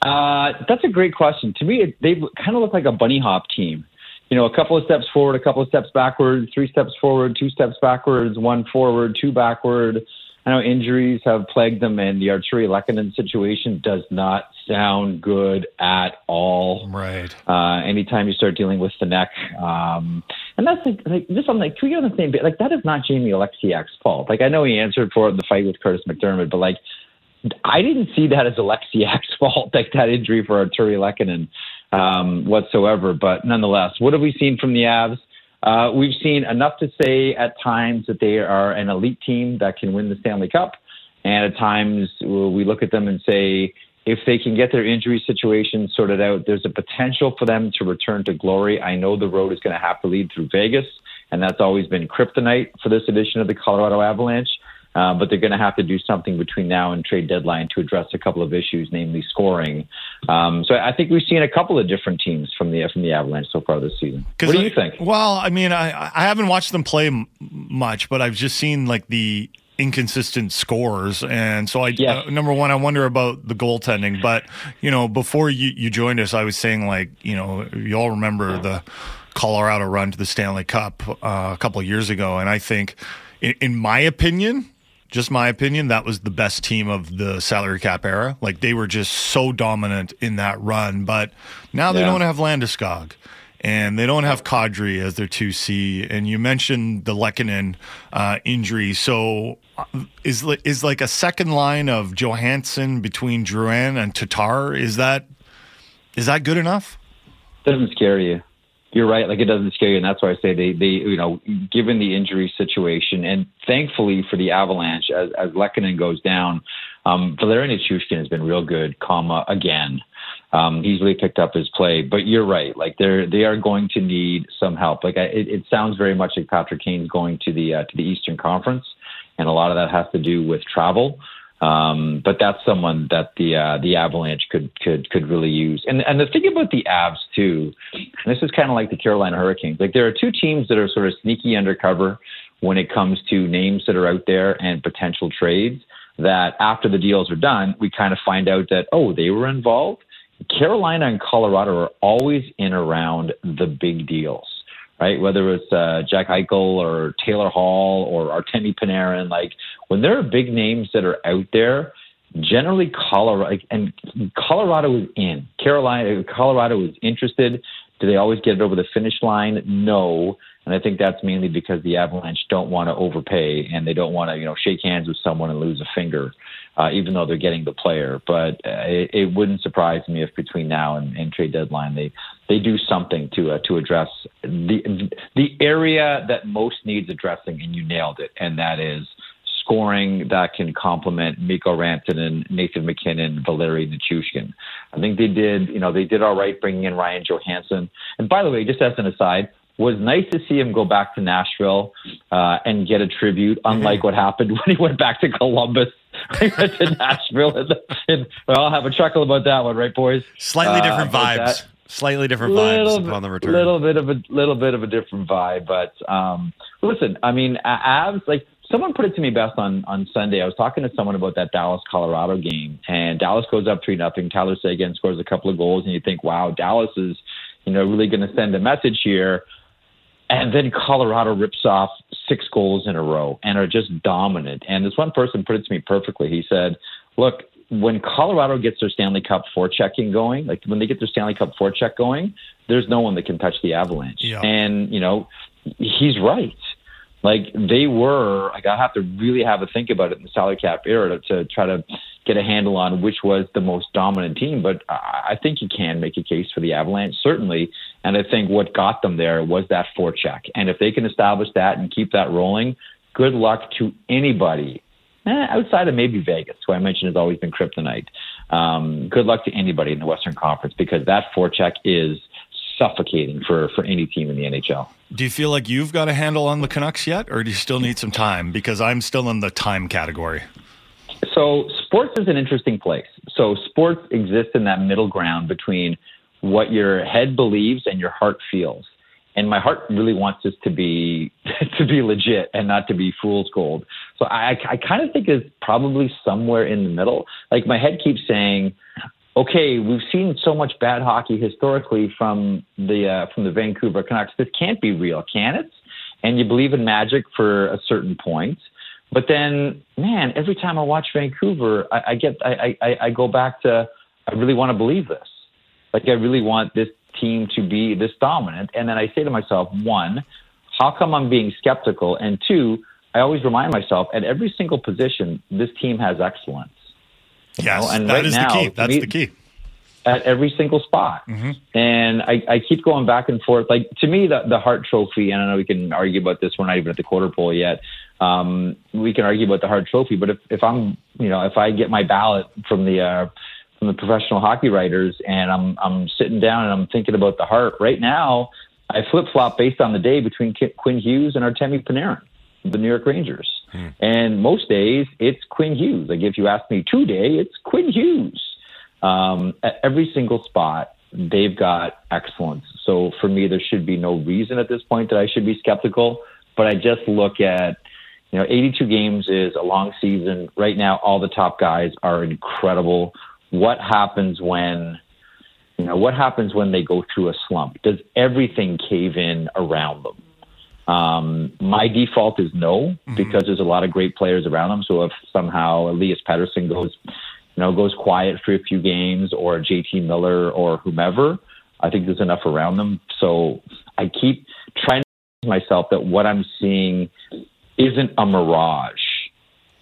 [SPEAKER 10] Uh, that's a great question. To me, it, they kind of look like a bunny hop team. You know, a couple of steps forward, a couple of steps backward, three steps forward, two steps backwards, one forward, two backward. I know injuries have plagued them, and the Artturi Lehkonen situation does not sound good at all.
[SPEAKER 7] Right.
[SPEAKER 10] Uh, anytime you start dealing with the neck, um, and that's like, like just I'm like, can we get on the same bit? Like that is not Jamie Oleksiak's fault. Like I know he answered for the fight with Curtis McDermott, but like I didn't see that as Alexiak's fault, like that injury for Artturi Lehkonen um, whatsoever. But nonetheless, what have we seen from the Avs? Uh, we've seen enough to say at times that they are an elite team that can win the Stanley Cup. And at times we look at them and say, if they can get their injury situation sorted out, there's a potential for them to return to glory. I know the road is going to have to lead through Vegas, and that's always been kryptonite for this edition of the Colorado Avalanche. Uh, but they're going to have to do something between now and trade deadline to address a couple of issues, namely scoring. Um, so I think we've seen a couple of different teams from the from the Avalanche so far this season. What do you think?
[SPEAKER 7] Well, I mean, I I haven't watched them play m- much, but I've just seen like the inconsistent scores and so i
[SPEAKER 10] yes.
[SPEAKER 7] uh, number one i wonder about the goaltending but you know before you, you joined us i was saying like you know you all remember the colorado run to the stanley cup uh, a couple of years ago and i think in, in my opinion just my opinion, that was the best team of the salary cap era. Like they were just so dominant in that run. But now they
[SPEAKER 10] Yeah.
[SPEAKER 7] don't have Landeskog and they don't have Kadri as their 2C. And you mentioned the Lehkonen uh, injury. So uh, is, is like a second line of Johansen between Drouin and Tatar, is that is that good enough?
[SPEAKER 10] doesn't scare you. You're right. Like it doesn't scare you, and that's why I say they, they, you know, given the injury situation, and thankfully for the Avalanche, as as Lehkonen goes down, um, Valerian Nichushkin has been real good, comma again. Um, he's really picked up his play, but you're right. Like they're they are going to need some help. Like I, it, it sounds very much like Patrick Kane's going to the uh, to the Eastern Conference, and a lot of that has to do with travel. Um, but that's someone that the uh, the Avalanche could could could really use. And and the thing about the Avs too, and this is kind of like the Carolina Hurricanes. Like there are two teams that are sort of sneaky undercover when it comes to names that are out there and potential trades. That after the deals are done, we kind of find out that oh they were involved. Carolina and Colorado are always in around the big deals right? Whether it's uh, Jack Eichel or Taylor Hall or Artemi Panarin, like when there are big names that are out there, generally Colorado and Colorado is in. Carolina, Colorado is interested. Do they always get it over the finish line? No. And I think that's mainly because the Avalanche don't want to overpay and they don't want to, you know, shake hands with someone and lose a finger, uh, even though they're getting the player. But uh, it, it wouldn't surprise me if between now and, and trade deadline they they do something to uh, to address the the area that most needs addressing, and you nailed it, and that is scoring that can complement Mikko Rantanen, and Nathan MacKinnon, Valeri Nichushkin. I think they did, you know, they did all right bringing in Ryan Johansen. And by the way, just as an aside, was nice to see him go back to Nashville uh, and get a tribute, unlike what happened when he went back to Columbus. He went to Nashville, and, and well, I'll have a chuckle about that one, right, boys?
[SPEAKER 6] Slightly
[SPEAKER 10] Uh,
[SPEAKER 6] different vibes.
[SPEAKER 10] that
[SPEAKER 6] Slightly different
[SPEAKER 10] little,
[SPEAKER 6] vibes upon the return.
[SPEAKER 10] Little bit of a little bit of a different vibe, but um, listen, I mean, Avs like someone put it to me best on on Sunday. I was talking to someone about that Dallas Colorado game, and Dallas goes up three nothing. Tyler Seguin scores a couple of goals, and you think, wow, Dallas is you know really going to send a message here. And then Colorado rips off six goals in a row and are just dominant. And this one person put it to me perfectly. He said, "Look, when Colorado gets their Stanley Cup forechecking going, like when they get their Stanley Cup forecheck going, there's no one that can touch the Avalanche."
[SPEAKER 7] Yeah.
[SPEAKER 10] And you know, he's right. Like they were, like I have to really have a think about it in the salary cap era to, to try to get a handle on which was the most dominant team. But I I think you can make a case for the Avalanche, certainly. And I think what got them there was that forecheck. And if they can establish that and keep that rolling, good luck to anybody eh, outside of maybe Vegas, who I mentioned has always been kryptonite. Um, good luck to anybody in the Western Conference because that forecheck is suffocating for, for any team in the NHL.
[SPEAKER 7] Do you feel like you've got a handle on the Canucks yet, or do you still need some time? Because I'm still in the time category.
[SPEAKER 10] So sports is an interesting place. So sports exists in that middle ground between what your head believes and your heart feels. And my heart really wants this to be to be legit and not to be fool's gold. So I, I kind of think it's probably somewhere in the middle. Like my head keeps saying, okay, we've seen so much bad hockey historically from the uh, from the Vancouver Canucks. This can't be real, can it? And you believe in magic for a certain point, but then, man, every time I watch Vancouver, I, I get I, I, I go back to I really want to believe this. Like I really want this team to be this dominant. And then I say to myself, one, how come I'm being skeptical? And two, I always remind myself at every single position, this team has excellence.
[SPEAKER 7] Yes,
[SPEAKER 10] know? and
[SPEAKER 7] that
[SPEAKER 10] right
[SPEAKER 7] is
[SPEAKER 10] now,
[SPEAKER 7] the key. That's
[SPEAKER 10] me,
[SPEAKER 7] the key.
[SPEAKER 10] at every single spot. And I, I keep going back and forth. Like to me, the the Hart Trophy, and I know we can argue about this. We're not even at the quarter pole yet. Um, we can argue about the Hart Trophy, but if, if I'm, you know, if I get my ballot from the uh, from the professional hockey writers, and I'm I'm sitting down and I'm thinking about the Hart right now, I flip flop based on the day between Quinn Hughes and Artemi Panarin, the New York Rangers. And most days it's Quinn Hughes. Like if you ask me today, it's Quinn Hughes um, at every single spot, they've got excellence. So for me, there should be no reason at this point that I should be skeptical. But I just look at, you know, 82 games is a long season. Right now, all the top guys are incredible. What happens when, you know, what happens when they go through a slump? Does everything cave in around them? Um, my default is no, because there's a lot of great players around them. So if somehow Elias Pettersson goes, you know, goes quiet for a few games, or JT Miller or whomever, I think there's enough around them. So I keep trying to myself that what I'm seeing isn't a mirage,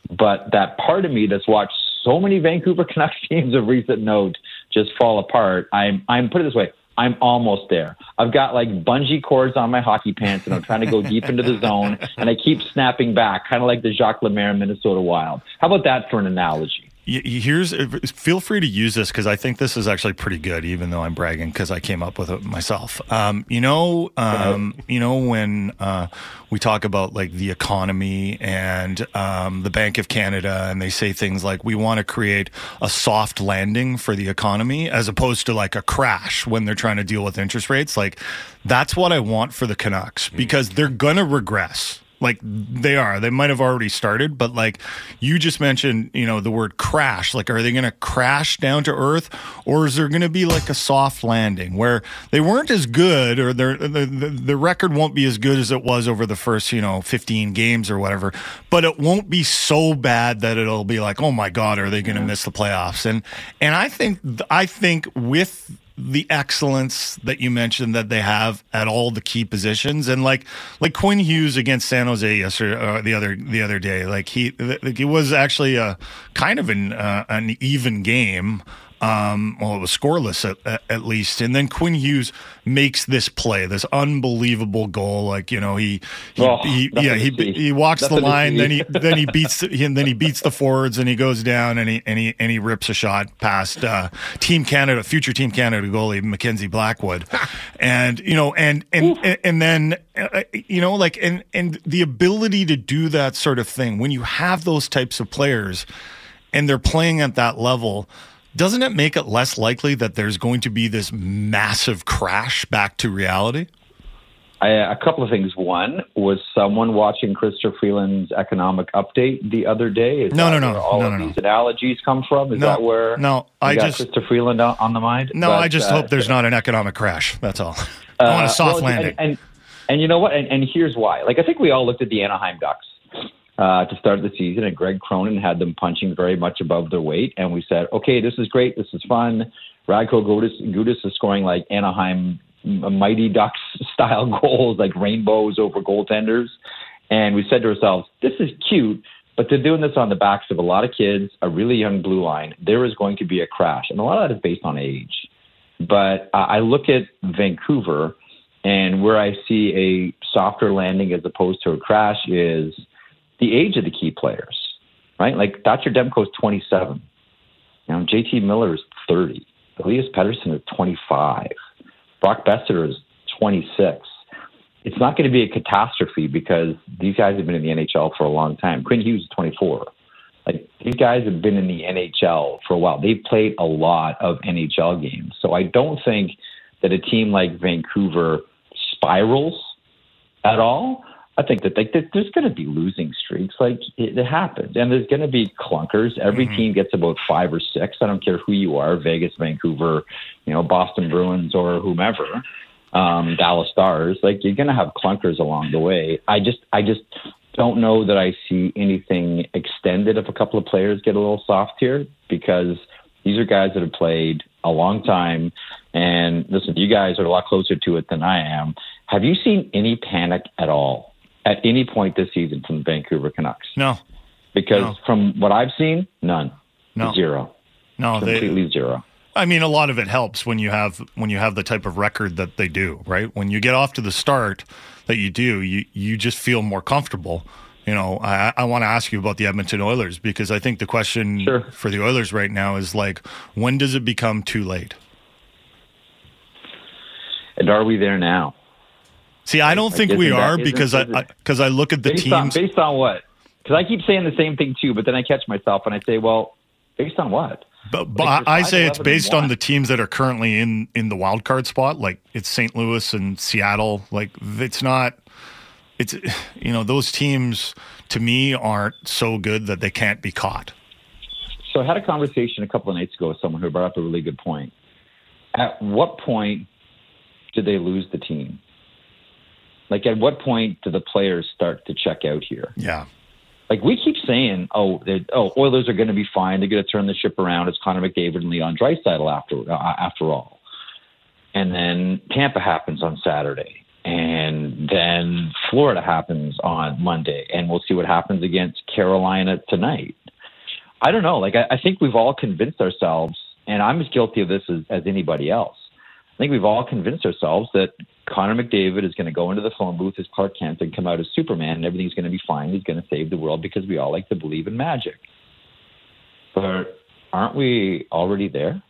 [SPEAKER 10] but that part of me that's watched so many Vancouver Canucks games of recent note just fall apart. I'm I'm put it this way. I'm almost there. I've got like bungee cords on my hockey pants, and I'm trying to go deep into the zone, and I keep snapping back, kind of like the Jacques Lemaire Minnesota Wild. How about that for an analogy?
[SPEAKER 7] Here's feel free to use this because I think this is actually pretty good, even though I'm bragging because I came up with it myself. Um, you know, um, you know when uh, we talk about like the economy and um, the Bank of Canada, and they say things like we want to create a soft landing for the economy as opposed to like a crash when they're trying to deal with interest rates. Like that's what I want for the Canucks because they're gonna regress. Like they are. They might have already started, but like you just mentioned, you know, the word crash. Like, are they going to crash down to earth or is there going to be like a soft landing where they weren't as good or their, the, the, record won't be as good as it was over the first, you know, 15 games or whatever, but it won't be so bad that it'll be like, oh my God, are they going to miss the playoffs? And, and I think, I think with, the excellence that you mentioned that they have at all the key positions. And like like Quinn Hughes against San Jose yesterday uh, the other the other day like he like it was actually a kind of an uh, an even game um, well, it was scoreless at, at, least. And then Quinn Hughes makes this play, this unbelievable goal. Like you know, he, he,
[SPEAKER 10] Oh,
[SPEAKER 7] he yeah, he he walks
[SPEAKER 10] Nothing
[SPEAKER 7] the line, then he then he beats and then he beats the forwards and he goes down and he and he and he rips a shot past uh, Team Canada, future Team Canada goalie Mackenzie Blackwood, and you know and and and, and then uh, you know like and and the ability to do that sort of thing when you have those types of players and they're playing at that level. Doesn't it make it less likely that there's going to be this massive crash back to reality?
[SPEAKER 10] I, a couple of things. One was someone watching Christopher Freeland's economic update the other day. Is
[SPEAKER 7] No,
[SPEAKER 10] that
[SPEAKER 7] no, no,
[SPEAKER 10] where all
[SPEAKER 7] no,
[SPEAKER 10] of
[SPEAKER 7] no, no.
[SPEAKER 10] these analogies come from? Is
[SPEAKER 7] No,
[SPEAKER 10] that where?
[SPEAKER 7] no, I
[SPEAKER 10] got
[SPEAKER 7] just-
[SPEAKER 10] Christopher Freeland on, on the mind.
[SPEAKER 7] No,
[SPEAKER 10] But,
[SPEAKER 7] I just
[SPEAKER 10] uh,
[SPEAKER 7] hope there's not an economic crash. That's all. I want a
[SPEAKER 10] Uh,
[SPEAKER 7] soft
[SPEAKER 10] well,
[SPEAKER 7] landing.
[SPEAKER 10] And, and and you know what? And, and here's why. Like I think we all looked at the Anaheim Ducks uh, to start the season, and Greg Cronin had them punching very much above their weight, and we said, okay, this is great, this is fun. Radko Gudas, Gudas is scoring like Anaheim Mighty Ducks style goals, like rainbows over goaltenders, and we said to ourselves, this is cute. But they're doing this on the backs of a lot of kids, a really young blue line. There is going to be a crash. And a lot of that is based on age. But uh, I look at Vancouver, and where I see a softer landing as opposed to a crash is the age of the key players, right? Like Thatcher Demko is 27. You know, JT Miller is 30. Elias Pettersson is 25. Brock Boeser is 26. It's not going to be a catastrophe because these guys have been in the NHL for a long time. Quinn Hughes is 24. Like these guys have been in the NHL for a while. They've played a lot of NHL games. So I don't think that a team like Vancouver spirals at all. I think that like, there's going to be losing streaks. Like it, it happens, and there's going to be clunkers. Every team gets about five or six. I don't care who you are, Vegas, Vancouver, you know, Boston Bruins, or whomever, um, Dallas Stars. Like you're going to have clunkers along the way. I just, I just don't know that I see anything extended if a couple of players get a little soft here because these are guys that have played a long time. And listen, you guys are a lot closer to it than I am. Have you seen any panic at all at any point this season from the Vancouver Canucks?
[SPEAKER 7] no,
[SPEAKER 10] Because
[SPEAKER 7] No.
[SPEAKER 10] from what I've seen, none.
[SPEAKER 7] No.
[SPEAKER 10] Zero.
[SPEAKER 7] No, they-
[SPEAKER 10] completely zero.
[SPEAKER 7] I mean, a lot of it helps when you have when you have the type of record that they do, right? When you get off to the start that you do, you you just feel more comfortable. You know, I, I want to ask you about the Edmonton Oilers because I think the question for the Oilers right now is like, when does it become too late?
[SPEAKER 10] And are we there now?
[SPEAKER 7] See, I don't
[SPEAKER 10] Like,
[SPEAKER 7] think we
[SPEAKER 10] that-
[SPEAKER 7] are
[SPEAKER 10] isn't-
[SPEAKER 7] because I because I, look at the
[SPEAKER 10] based on
[SPEAKER 7] teams.
[SPEAKER 10] based on what? Because I keep saying the same thing too, but then I catch myself and I say, well, based on what?
[SPEAKER 7] But, but
[SPEAKER 10] Like,
[SPEAKER 7] I I say it's based on the teams that are currently in in the wild card spot. Like it's St. Louis and Seattle. Like it's not. It's you know those teams to me aren't so good that they can't be caught.
[SPEAKER 10] So I had a conversation a couple of nights ago with someone who brought up a really good point. At what point did they lose the team? Like, at what point do the players start to check out here?
[SPEAKER 7] Yeah.
[SPEAKER 10] Like we keep saying, oh, oh, Oilers are going to be fine. They're going to turn the ship around. It's Connor McDavid and Leon Draisaitl after uh, after all. And then Tampa happens on Saturday, and then Florida happens on Monday, and we'll see what happens against Carolina tonight. I don't know. Like I, I think we've all convinced ourselves, and I'm as guilty of this as, as anybody else. I think we've all convinced ourselves that Connor McDavid is going to go into the phone booth as Clark Kent and come out as Superman, and everything's going to be fine. He's going to save the world because we all like to believe in magic. But aren't we already there?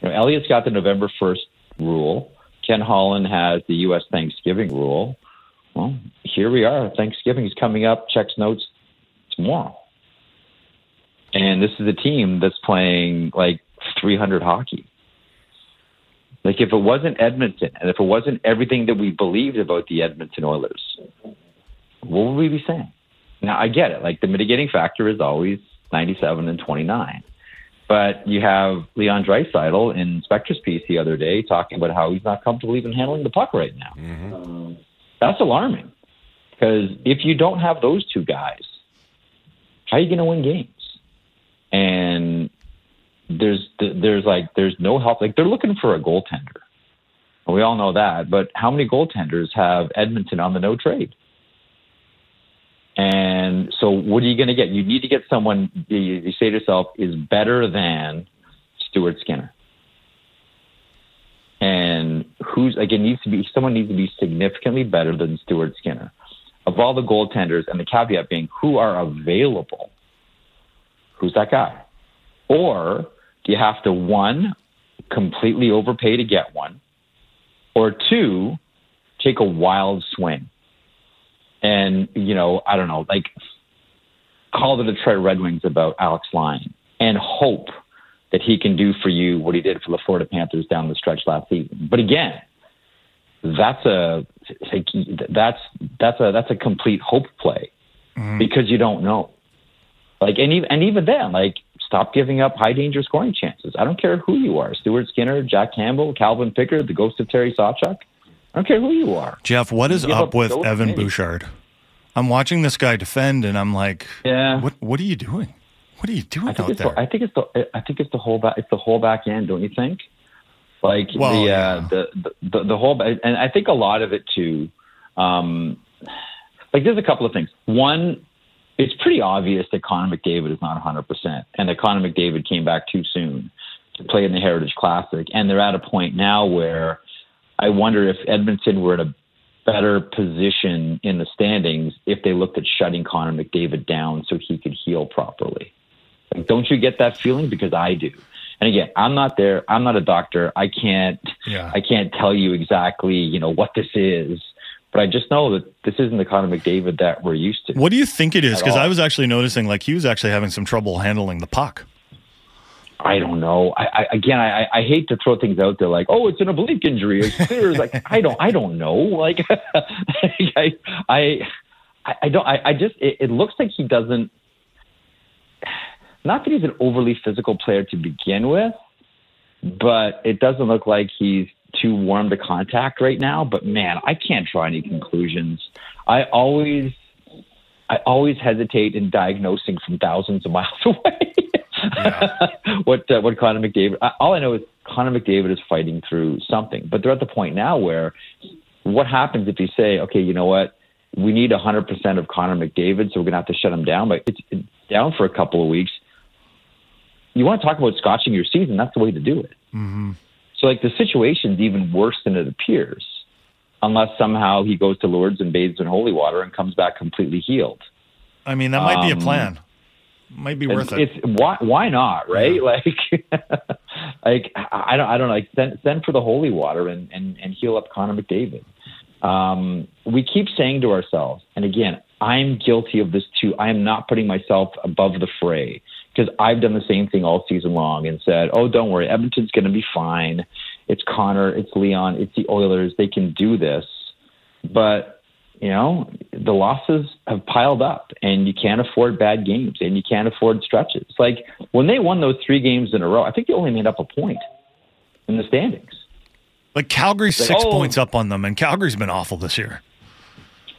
[SPEAKER 10] You know, Elliot's got the November 1st rule. Ken Holland has the U.S. Thanksgiving rule. Well, here we are. Thanksgiving is coming up. Checks notes tomorrow. And this is a team that's playing like 300 hockey. Like if it wasn't Edmonton and if it wasn't everything that we believed about the Edmonton Oilers, what would we be saying? Now I get it. Like the mitigating factor is always 97 and 29. But you have Leon Draisaitl in Spector's piece the other day talking about how he's not comfortable even handling the puck right now. Um, that's alarming because if you don't have those two guys, how are you going to win games? And there's there's like there's no help. Like they're looking for a goaltender. We all know that. But how many goaltenders have Edmonton on the no trade? And so, what are you going to get? You need to get someone you, say to yourself is better than Stuart Skinner. And who's it needs to be someone needs to be significantly better than Stuart Skinner. Of all the goaltenders, and the caveat being who are available, who's that guy? Or you have to one completely overpay to get one, or two take a wild swing? And you know, I don't know, like call the Detroit Red Wings about Alex Lyon and hope that he can do for you what he did for the Florida Panthers down the stretch last season. But again, that's a that's that's a that's a complete hope play mm-hmm. because you don't know. Like and even and even then, like stop giving up high danger scoring chances. I don't care who you are, Stuart Skinner, Jack Campbell, Calvin Pickard, the ghost of Terry Sawchuk. I don't care who you are.
[SPEAKER 7] Jeff, what is up
[SPEAKER 10] up
[SPEAKER 7] with Evan
[SPEAKER 10] many.
[SPEAKER 7] Bouchard? I'm watching this guy defend, and I'm like,
[SPEAKER 10] Yeah.
[SPEAKER 7] what What are you doing? What are you doing
[SPEAKER 10] I think
[SPEAKER 7] out
[SPEAKER 10] it's
[SPEAKER 7] there?
[SPEAKER 10] the, I think it's the I think it's the whole back it's the whole back end, don't you think? Like
[SPEAKER 7] Well,
[SPEAKER 10] the,
[SPEAKER 7] yeah.
[SPEAKER 10] uh, the the the the whole and I think a lot of it too. Um, like there's a couple of things. One, it's pretty obvious that Connor McDavid is not 100, percent and that Connor McDavid came back too soon to play in the Heritage Classic, and they're at a point now where I wonder if Edmonton were in a better position in the standings if they looked at shutting Connor McDavid down so he could heal properly. Like, don't you get that feeling? Because I do. And again, I'm not there. I'm not a doctor. I can't.
[SPEAKER 7] Yeah.
[SPEAKER 10] I can't tell you exactly, you know, what this is. But I just know that this isn't the Connor McDavid that we're used to.
[SPEAKER 7] What do you think it is? Because I was actually noticing, like, he was actually having some trouble handling the puck.
[SPEAKER 10] I don't know. I, I again, I, I hate to throw things out there like, oh, it's an oblique injury. It's clear. Like I don't, I don't know. Like, I, I, I don't. I, I just. It, it looks like he doesn't. Not that he's an overly physical player to begin with, but it doesn't look like he's too warm to contact right now. But man, I can't draw any conclusions. I always, I always hesitate in diagnosing from thousands of miles away. what uh, what Connor McDavid? All I know is Connor McDavid is fighting through something, but they're at the point now where what happens if you say, okay, you know what, we need 100% of Connor McDavid, so we're gonna have to shut him down, but it's it's down for a couple of weeks. you want to talk about scotching your season, that's the way to do it.
[SPEAKER 7] Mm-hmm.
[SPEAKER 10] So like the situation's even worse than it appears, unless somehow he goes to Lourdes and bathes in holy water and comes back completely healed.
[SPEAKER 7] I mean, that might be a
[SPEAKER 10] Um,
[SPEAKER 7] plan. Might be worth it.
[SPEAKER 10] It's why why not, right? Like, like I don't I don't know. Like send send for the holy water and and and heal up Connor McDavid. Um, we keep saying to ourselves, and again, I'm guilty of this too. I am not putting myself above the fray because I've done the same thing all season long and said, "Oh, don't worry, Edmonton's going to be fine. It's Connor, it's Leon, it's the Oilers. They can do this." But you know, the losses have piled up, and you can't afford bad games, and you can't afford stretches. Like when they won those three games in a row, I think they only made up a point in the standings.
[SPEAKER 7] Like Calgary's
[SPEAKER 10] Like,
[SPEAKER 7] six
[SPEAKER 10] oh.
[SPEAKER 7] points up on them, and Calgary's been awful this year.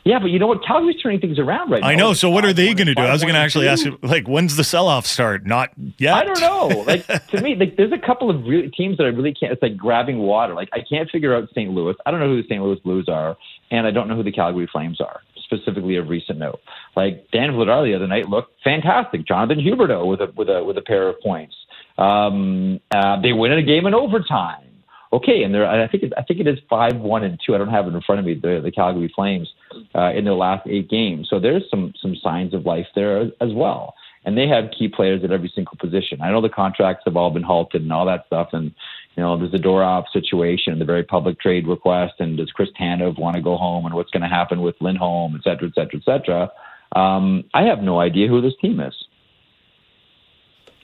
[SPEAKER 10] Yeah, but you know what? Calgary's turning things around right now.
[SPEAKER 7] I know. So what are they going to do? I was going to actually ask you, like, when's the sell-off start? Not yet.
[SPEAKER 10] I don't know. Like to me, like there's a couple of really, teams that I really can't. It's like grabbing water. Like I can't figure out St. Louis. I don't know who the St. Louis Blues are, and I don't know who the Calgary Flames are specifically of recent note. Like Dan Vladar the other night looked fantastic. Jonathan Huberdeau with a with a with a pair of points. Um, uh, they win in a game in overtime. Okay, and I think it, I think it is five one and two. I don't have it in front of me. The the Calgary Flames uh, in their last eight games. So there's some some signs of life there as, well. And they have key players at every single position. I know the contracts have all been halted and all that stuff. And you know there's the Dorop situation and the very public trade request. And does Chris Tanev want to go home? And what's going to happen with Lindholm, et cetera, et cetera, et cetera. Um, I have no idea who this team is.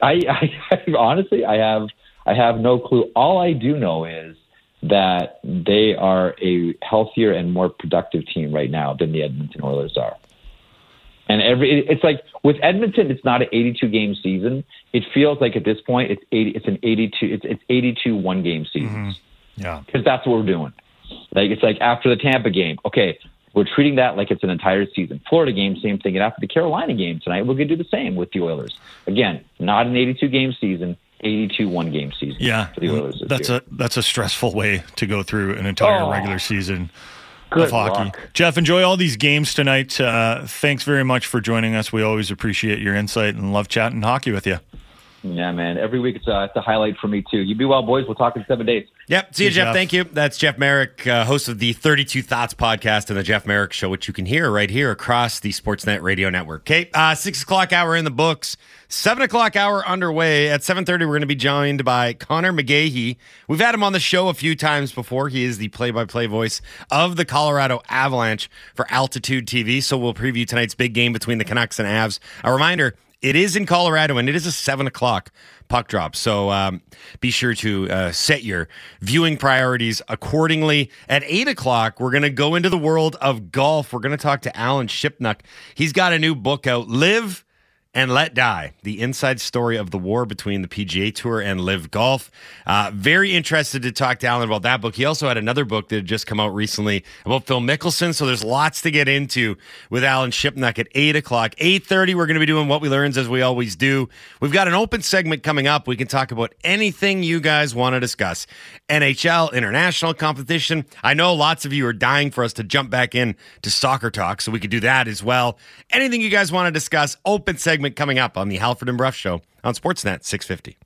[SPEAKER 10] I, I, I honestly, I have, I have no clue. All I do know is that they are a healthier and more productive team right now than the Edmonton Oilers are. And every, it's like with Edmonton, it's not an 82 game season. It feels like at this point, it's 80, it's an 82, it's, it's 82 one game seasons mm-hmm.
[SPEAKER 7] Yeah.
[SPEAKER 10] because that's what we're doing. Like it's like after the Tampa game, okay, we're treating that like it's an entire season. Florida game, same thing. And after the Carolina game tonight, we're going to do the same with the Oilers. Again, not an 82 game season, 82 one game season.
[SPEAKER 7] Yeah.
[SPEAKER 10] for the Oilers.
[SPEAKER 7] That's
[SPEAKER 10] year.
[SPEAKER 7] a that's a stressful way to go through an entire
[SPEAKER 10] Oh.
[SPEAKER 7] regular season
[SPEAKER 10] Good
[SPEAKER 7] of hockey.
[SPEAKER 10] luck.
[SPEAKER 7] Jeff, enjoy all these games tonight. Uh, thanks very much for joining us. We always appreciate your insight and love chatting hockey with you.
[SPEAKER 10] Yeah, man. Every week it's a, it's a highlight for me too. You be well, boys. We'll talk in seven days.
[SPEAKER 6] Yep. See you,
[SPEAKER 7] See you,
[SPEAKER 6] Jeff.
[SPEAKER 7] Jeff.
[SPEAKER 6] Thank you. That's Jeff Marek, uh, host of the 32 Thoughts podcast and the Jeff Marek Show, which you can hear right here across the Sportsnet Radio Network. Okay. Uh, six o'clock hour in the books. Seven o'clock hour underway. At 7.30, we're going to be joined by Connor McGahey. We've had him on the show a few times before. He is the play-by-play voice of the Colorado Avalanche for Altitude TV. So we'll preview tonight's big game between the Canucks and Avs. A reminder, it is in Colorado, and it is a seven o'clock puck drop. So um, be sure to uh, set your viewing priorities accordingly. At eight o'clock, we're going to go into the world of golf. We're going to talk to Alan Shipnuck. He's got a new book out, LIV and Let Die, the inside story of the war between the PGA Tour and LIV Golf. Uh, very interested to talk to Alan about that book. He also had another book that had just come out recently about Phil Mickelson. So there's lots to get into with Alan Shipnuck at 8 o'clock. 8.30, we're going to be doing what we learns as we always do. We've got an open segment coming up. We can talk about anything you guys want to discuss. NHL, international competition. I know lots of you are dying for us to jump back in to soccer talk, so we could do that as well. Anything you guys want to discuss, open segment coming up on the Halford and Brough Show on Sportsnet 650.